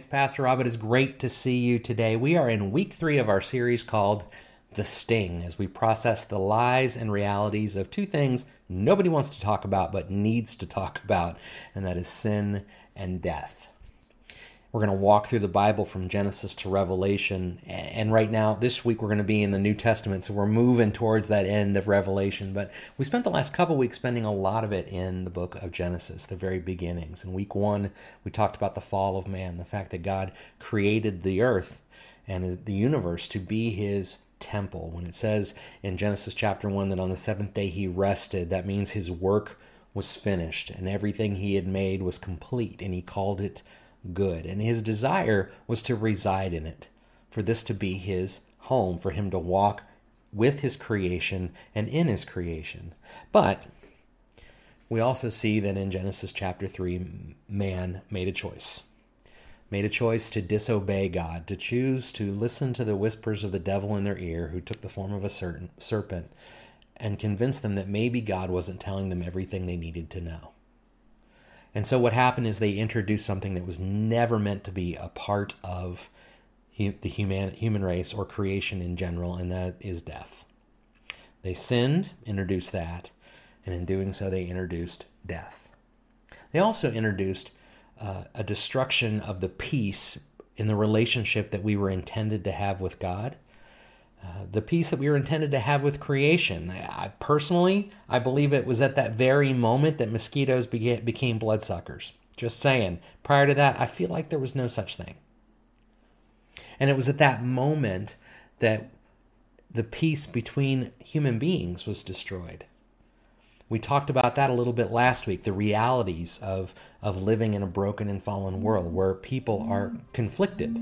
It's Pastor Rob. It is great to see you today. We are in week three of our series called The Sting as we process the lies and realities of two things nobody wants to talk about but needs to talk about, and that is sin and death. We're going to walk through the Bible from Genesis to Revelation. And right now, this week, we're going to be in the New Testament. So we're moving towards that end of Revelation. But we spent the last couple weeks spending a lot of it in the book of Genesis, the very beginnings. In week one, we talked about the fall of man, the fact that God created the earth and the universe to be his temple. When it says in Genesis chapter 1 that on the seventh day he rested, that means his work was finished and everything he had made was complete, and he called it good. And his desire was to reside in it, for this to be his home, for him to walk with his creation and in his creation. But we also see that in Genesis chapter 3, man made a choice. Made a choice to disobey God, to choose to listen to the whispers of the devil in their ear, who took the form of a certain serpent, and convince them that maybe God wasn't telling them everything they needed to know. And so what happened is they introduced something that was never meant to be a part of the human human race or creation in general, and that is death. They sinned, introduced that, and in doing so, they introduced death. They also introduced uh, a destruction of the peace in the relationship that we were intended to have with God the peace that we were intended to have with creation. I, personally, I believe it was at that very moment that mosquitoes began, became bloodsuckers. Just saying. Prior to that, I feel like there was no such thing. And it was at that moment that the peace between human beings was destroyed. We talked about that a little bit last week the realities of, of living in a broken and fallen world where people are conflicted,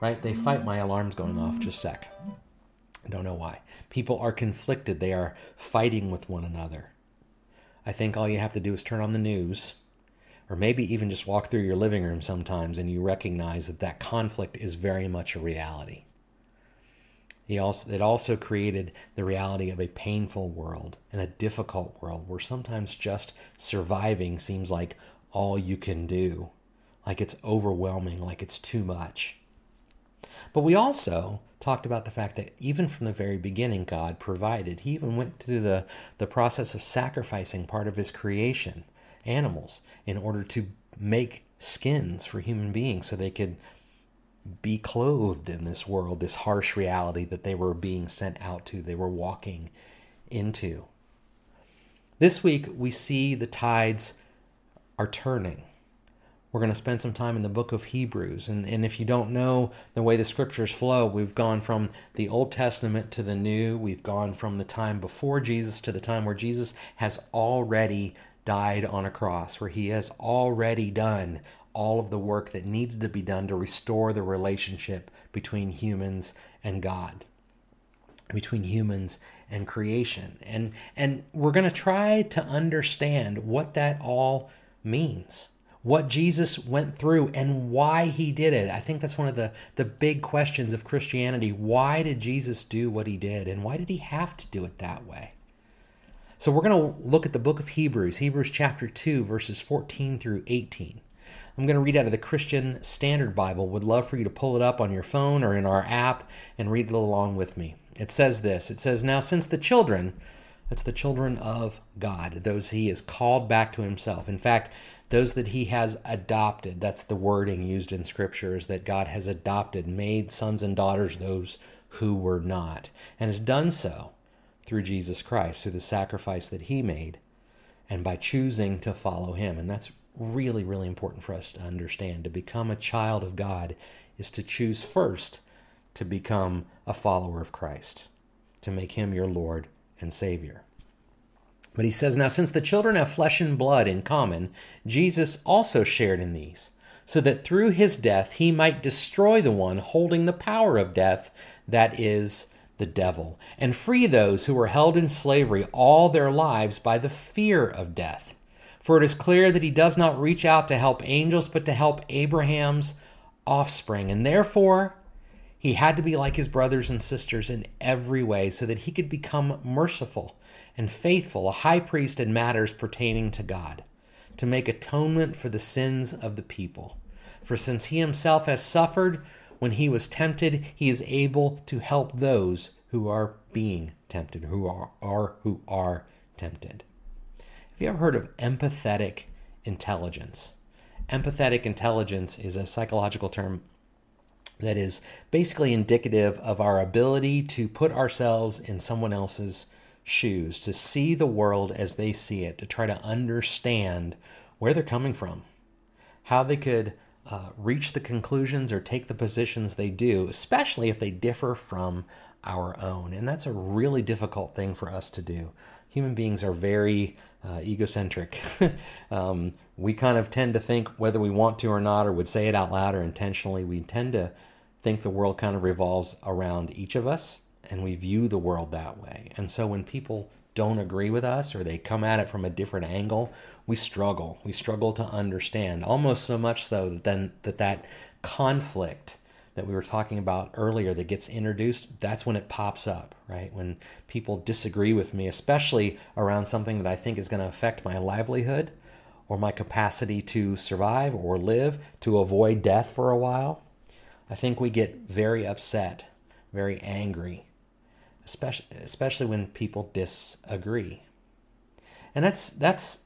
right? They fight. My alarm's going off. Just sec. Don't know why. People are conflicted, they are fighting with one another. I think all you have to do is turn on the news, or maybe even just walk through your living room sometimes, and you recognize that that conflict is very much a reality. Also, it also created the reality of a painful world and a difficult world where sometimes just surviving seems like all you can do, like it's overwhelming, like it's too much. But we also talked about the fact that even from the very beginning, God provided. He even went through the, the process of sacrificing part of his creation, animals, in order to make skins for human beings so they could be clothed in this world, this harsh reality that they were being sent out to, they were walking into. This week, we see the tides are turning we're going to spend some time in the book of Hebrews. And, and if you don't know the way the scriptures flow, we've gone from the Old Testament to the New. We've gone from the time before Jesus to the time where Jesus has already died on a cross, where he has already done all of the work that needed to be done to restore the relationship between humans and God, between humans and creation. And, and we're going to try to understand what that all means what Jesus went through and why he did it. I think that's one of the, the big questions of Christianity. Why did Jesus do what he did? And why did he have to do it that way? So we're going to look at the book of Hebrews, Hebrews chapter 2, verses 14 through 18. I'm going to read out of the Christian Standard Bible. Would love for you to pull it up on your phone or in our app and read it along with me. It says this It says, Now since the children, that's the children of God, those he has called back to himself. In fact, those that he has adopted, that's the wording used in scripture, is that God has adopted, made sons and daughters those who were not, and has done so through Jesus Christ, through the sacrifice that he made, and by choosing to follow him. And that's really, really important for us to understand. To become a child of God is to choose first to become a follower of Christ, to make him your Lord and Savior. But he says, Now, since the children have flesh and blood in common, Jesus also shared in these, so that through his death he might destroy the one holding the power of death, that is, the devil, and free those who were held in slavery all their lives by the fear of death. For it is clear that he does not reach out to help angels, but to help Abraham's offspring. And therefore, he had to be like his brothers and sisters in every way so that he could become merciful and faithful, a high priest in matters pertaining to God, to make atonement for the sins of the people. For since he himself has suffered when he was tempted, he is able to help those who are being tempted, who are, are who are tempted. Have you ever heard of empathetic intelligence? Empathetic intelligence is a psychological term that is basically indicative of our ability to put ourselves in someone else's shoes, to see the world as they see it, to try to understand where they're coming from, how they could uh, reach the conclusions or take the positions they do, especially if they differ from our own. And that's a really difficult thing for us to do. Human beings are very uh, egocentric. um, we kind of tend to think, whether we want to or not, or would say it out loud or intentionally, we tend to think the world kind of revolves around each of us and we view the world that way. And so when people don't agree with us or they come at it from a different angle, we struggle. We struggle to understand, almost so much so that then that that conflict that we were talking about earlier that gets introduced, that's when it pops up, right? When people disagree with me, especially around something that I think is going to affect my livelihood or my capacity to survive or live, to avoid death for a while, I think we get very upset, very angry, especially especially when people disagree. And that's that's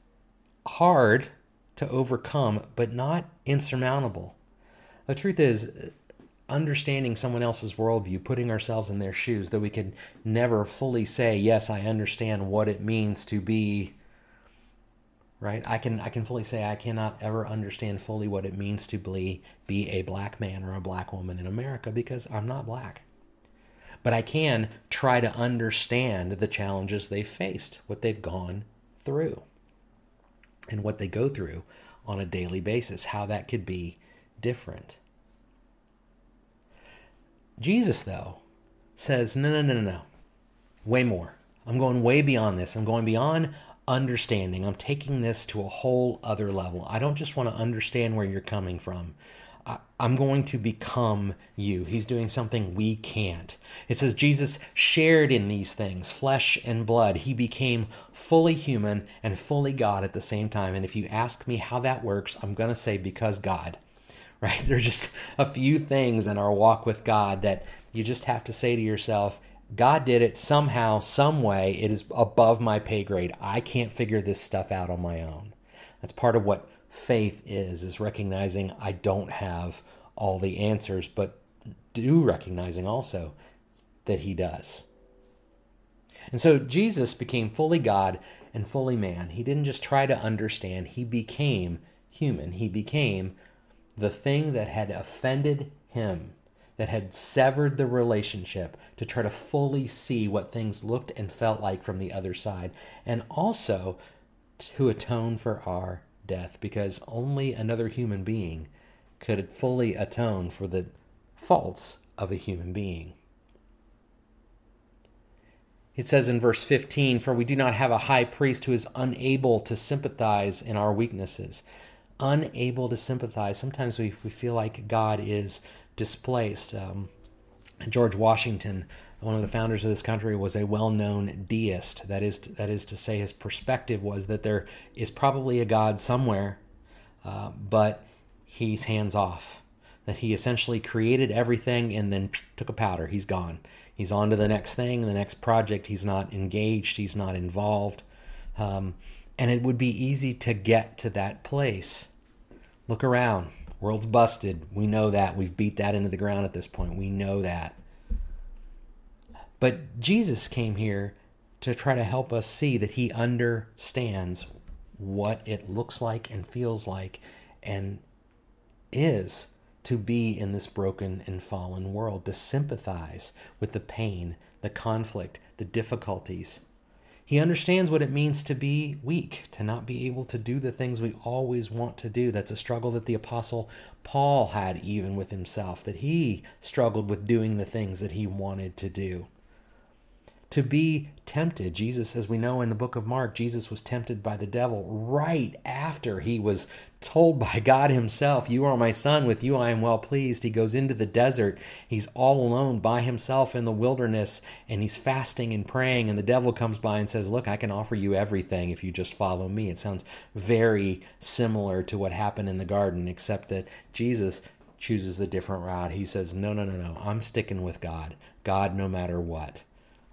hard to overcome, but not insurmountable. The truth is, understanding someone else's worldview, putting ourselves in their shoes, though we can never fully say, yes, I understand what it means to be right i can i can fully say i cannot ever understand fully what it means to be be a black man or a black woman in america because i'm not black but i can try to understand the challenges they've faced what they've gone through and what they go through on a daily basis how that could be different jesus though says no no no no no way more i'm going way beyond this i'm going beyond understanding. I'm taking this to a whole other level. I don't just want to understand where you're coming from. I, am going to become you. He's doing something we can't. It says Jesus shared in these things, flesh and blood. He became fully human and fully God at the same time. And if you ask me how that works, I'm going to say because God. Right? There's just a few things in our walk with God that you just have to say to yourself, God did it somehow, some way. It is above my pay grade. I can't figure this stuff out on my own. That's part of what faith is, is recognizing I don't have all the answers, but do recognizing also that he does. And so Jesus became fully God and fully man. He didn't just try to understand, he became human. He became the thing that had offended him that had severed the relationship to try to fully see what things looked and felt like from the other side, and also to atone for our death, because only another human being could fully atone for the faults of a human being. It says in verse 15, For we do not have a high priest who is unable to sympathize in our weaknesses. Unable to sympathize. Sometimes we, we feel like God is displaced. Um, George Washington, one of the founders of this country, was a well-known deist. That is, to, that is to say, his perspective was that there is probably a God somewhere, uh, but he's hands off. That he essentially created everything and then took a powder. He's gone. He's on to the next thing, the next project. He's not engaged. He's not involved. Um, and it would be easy to get to that place. Look around. World's busted. We know that. We've beat that into the ground at this point. We know that. But Jesus came here to try to help us see that he understands what it looks like and feels like and is to be in this broken and fallen world, to sympathize with the pain, the conflict, the difficulties, he understands what it means to be weak, to not be able to do the things we always want to do. That's a struggle that the Apostle Paul had even with himself, that he struggled with doing the things that he wanted to do. To be tempted. Jesus, as we know in the book of Mark, Jesus was tempted by the devil right after he was told by God Himself, You are my son, with you I am well pleased. He goes into the desert. He's all alone by himself in the wilderness, and he's fasting and praying. And the devil comes by and says, Look, I can offer you everything if you just follow me. It sounds very similar to what happened in the garden, except that Jesus chooses a different route. He says, No, no, no, no. I'm sticking with God. God, no matter what.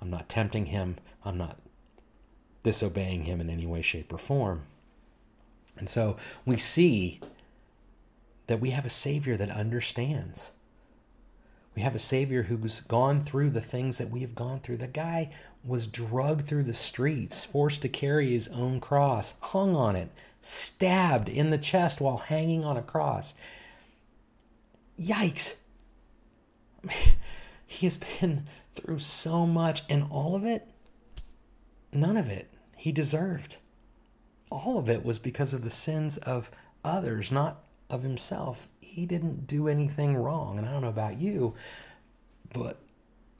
I'm not tempting him. I'm not disobeying him in any way, shape, or form. And so we see that we have a Savior that understands. We have a Savior who's gone through the things that we have gone through. The guy was drugged through the streets, forced to carry his own cross, hung on it, stabbed in the chest while hanging on a cross. Yikes. He has been through so much, and all of it, none of it, he deserved. All of it was because of the sins of others, not of himself. He didn't do anything wrong. And I don't know about you, but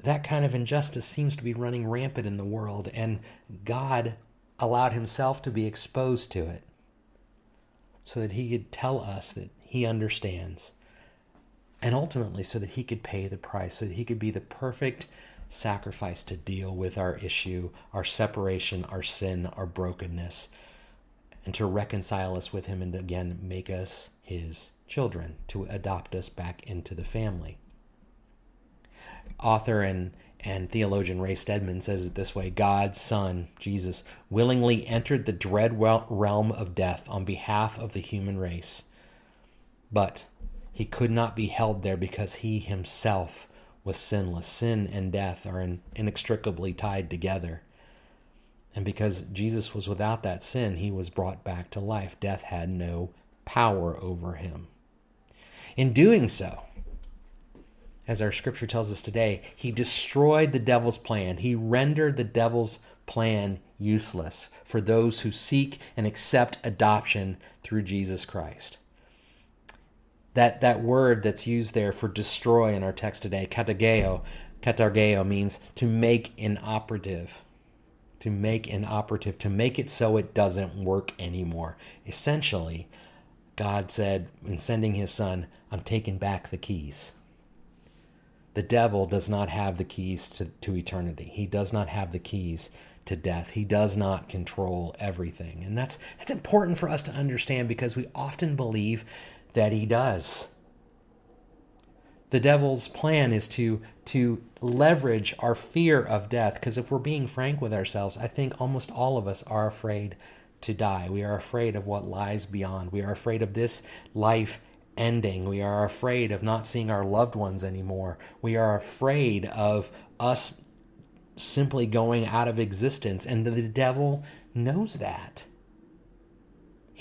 that kind of injustice seems to be running rampant in the world, and God allowed himself to be exposed to it so that he could tell us that he understands and ultimately so that he could pay the price, so that he could be the perfect sacrifice to deal with our issue, our separation, our sin, our brokenness, and to reconcile us with him and again make us his children, to adopt us back into the family. Author and and theologian Ray Stedman says it this way God's Son, Jesus, willingly entered the dread realm of death on behalf of the human race. But he could not be held there because he himself was sinless. Sin and death are inextricably tied together. And because Jesus was without that sin, he was brought back to life. Death had no power over him. In doing so, as our scripture tells us today, he destroyed the devil's plan. He rendered the devil's plan useless for those who seek and accept adoption through Jesus Christ that that word that's used there for destroy in our text today, katargeo, katargeo means to make inoperative. To make inoperative, to make it so it doesn't work anymore. Essentially, God said in sending his son, I'm taking back the keys. The devil does not have the keys to, to eternity. He does not have the keys to death. He does not control everything. And that's that's important for us to understand because we often believe that he does. The devil's plan is to to leverage our fear of death because if we're being frank with ourselves, I think almost all of us are afraid to die. We are afraid of what lies beyond. We are afraid of this life ending. We are afraid of not seeing our loved ones anymore. We are afraid of us simply going out of existence and the devil knows that.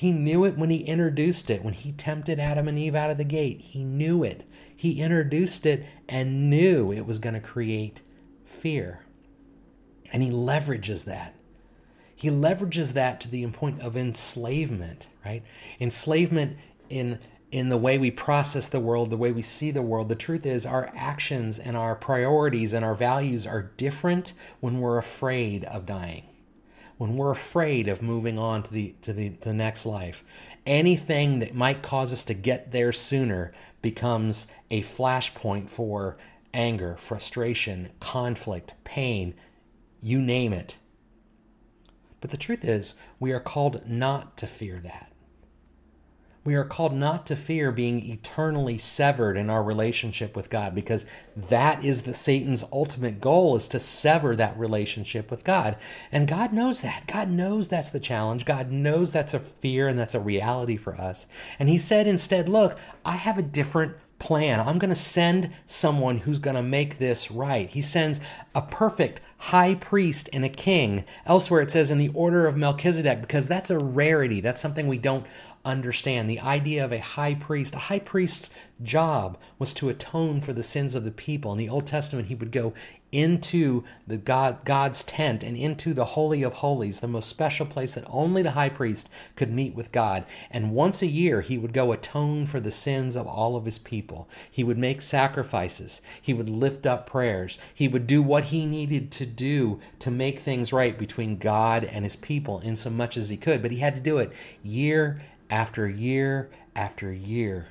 He knew it when he introduced it, when he tempted Adam and Eve out of the gate. He knew it. He introduced it and knew it was going to create fear. And he leverages that. He leverages that to the point of enslavement, right? Enslavement in in the way we process the world, the way we see the world. The truth is, our actions and our priorities and our values are different when we're afraid of dying when we're afraid of moving on to the to the, the next life anything that might cause us to get there sooner becomes a flashpoint for anger frustration conflict pain you name it. But the truth is we are called not to fear that we are called not to fear being eternally severed in our relationship with God because that is the Satan's ultimate goal is to sever that relationship with God. And God knows that. God knows that's the challenge. God knows that's a fear and that's a reality for us. And he said instead, look, I have a different plan. I'm going to send someone who's going to make this right. He sends a perfect high priest and a king. Elsewhere it says in the order of Melchizedek because that's a rarity. That's something we don't understand the idea of a high priest. A high priest's job was to atone for the sins of the people. In the Old Testament, he would go into the God, God's tent and into the Holy of Holies, the most special place that only the high priest could meet with God. And once a year, he would go atone for the sins of all of his people. He would make sacrifices. He would lift up prayers. He would do what he needed to do to make things right between God and his people in so much as he could. But he had to do it year after a year after a year.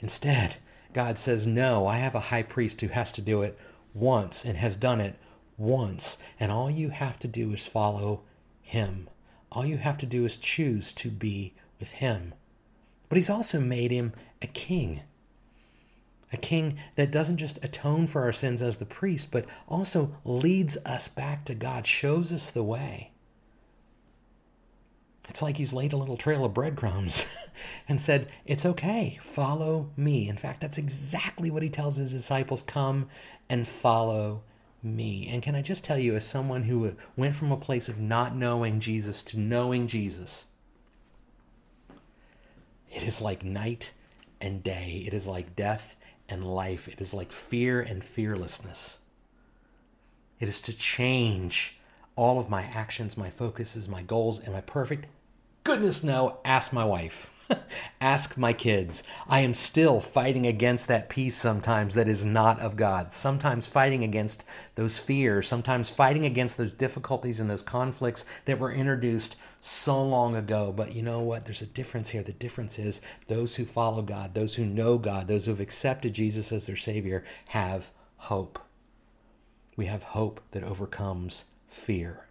Instead, God says, No, I have a high priest who has to do it once and has done it once. And all you have to do is follow him. All you have to do is choose to be with him. But he's also made him a king. A king that doesn't just atone for our sins as the priest, but also leads us back to God, shows us the way. It's like he's laid a little trail of breadcrumbs and said, It's okay, follow me. In fact, that's exactly what he tells his disciples come and follow me. And can I just tell you, as someone who went from a place of not knowing Jesus to knowing Jesus, it is like night and day, it is like death and life, it is like fear and fearlessness. It is to change all of my actions, my focuses, my goals, and my perfect goodness no, ask my wife. ask my kids. I am still fighting against that peace sometimes that is not of God. Sometimes fighting against those fears, sometimes fighting against those difficulties and those conflicts that were introduced so long ago. But you know what? There's a difference here. The difference is those who follow God, those who know God, those who have accepted Jesus as their Savior have hope. We have hope that overcomes fear.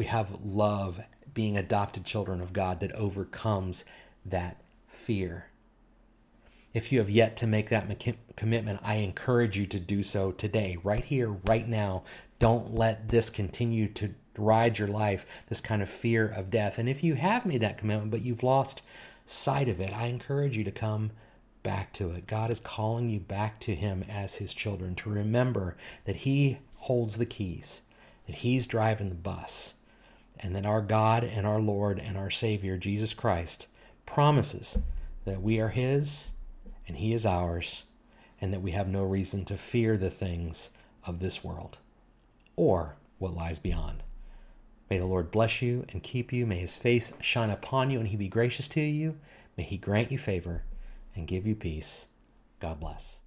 We have love being adopted children of God that overcomes that fear. If you have yet to make that commitment, I encourage you to do so today, right here, right now. Don't let this continue to ride your life, this kind of fear of death. And if you have made that commitment, but you've lost sight of it, I encourage you to come back to it. God is calling you back to Him as His children to remember that He holds the keys, that He's driving the bus, and that our God and our Lord and our Savior, Jesus Christ, promises that we are His and He is ours, and that we have no reason to fear the things of this world or what lies beyond. May the Lord bless you and keep you. May His face shine upon you and He be gracious to you. May He grant you favor and give you peace. God bless.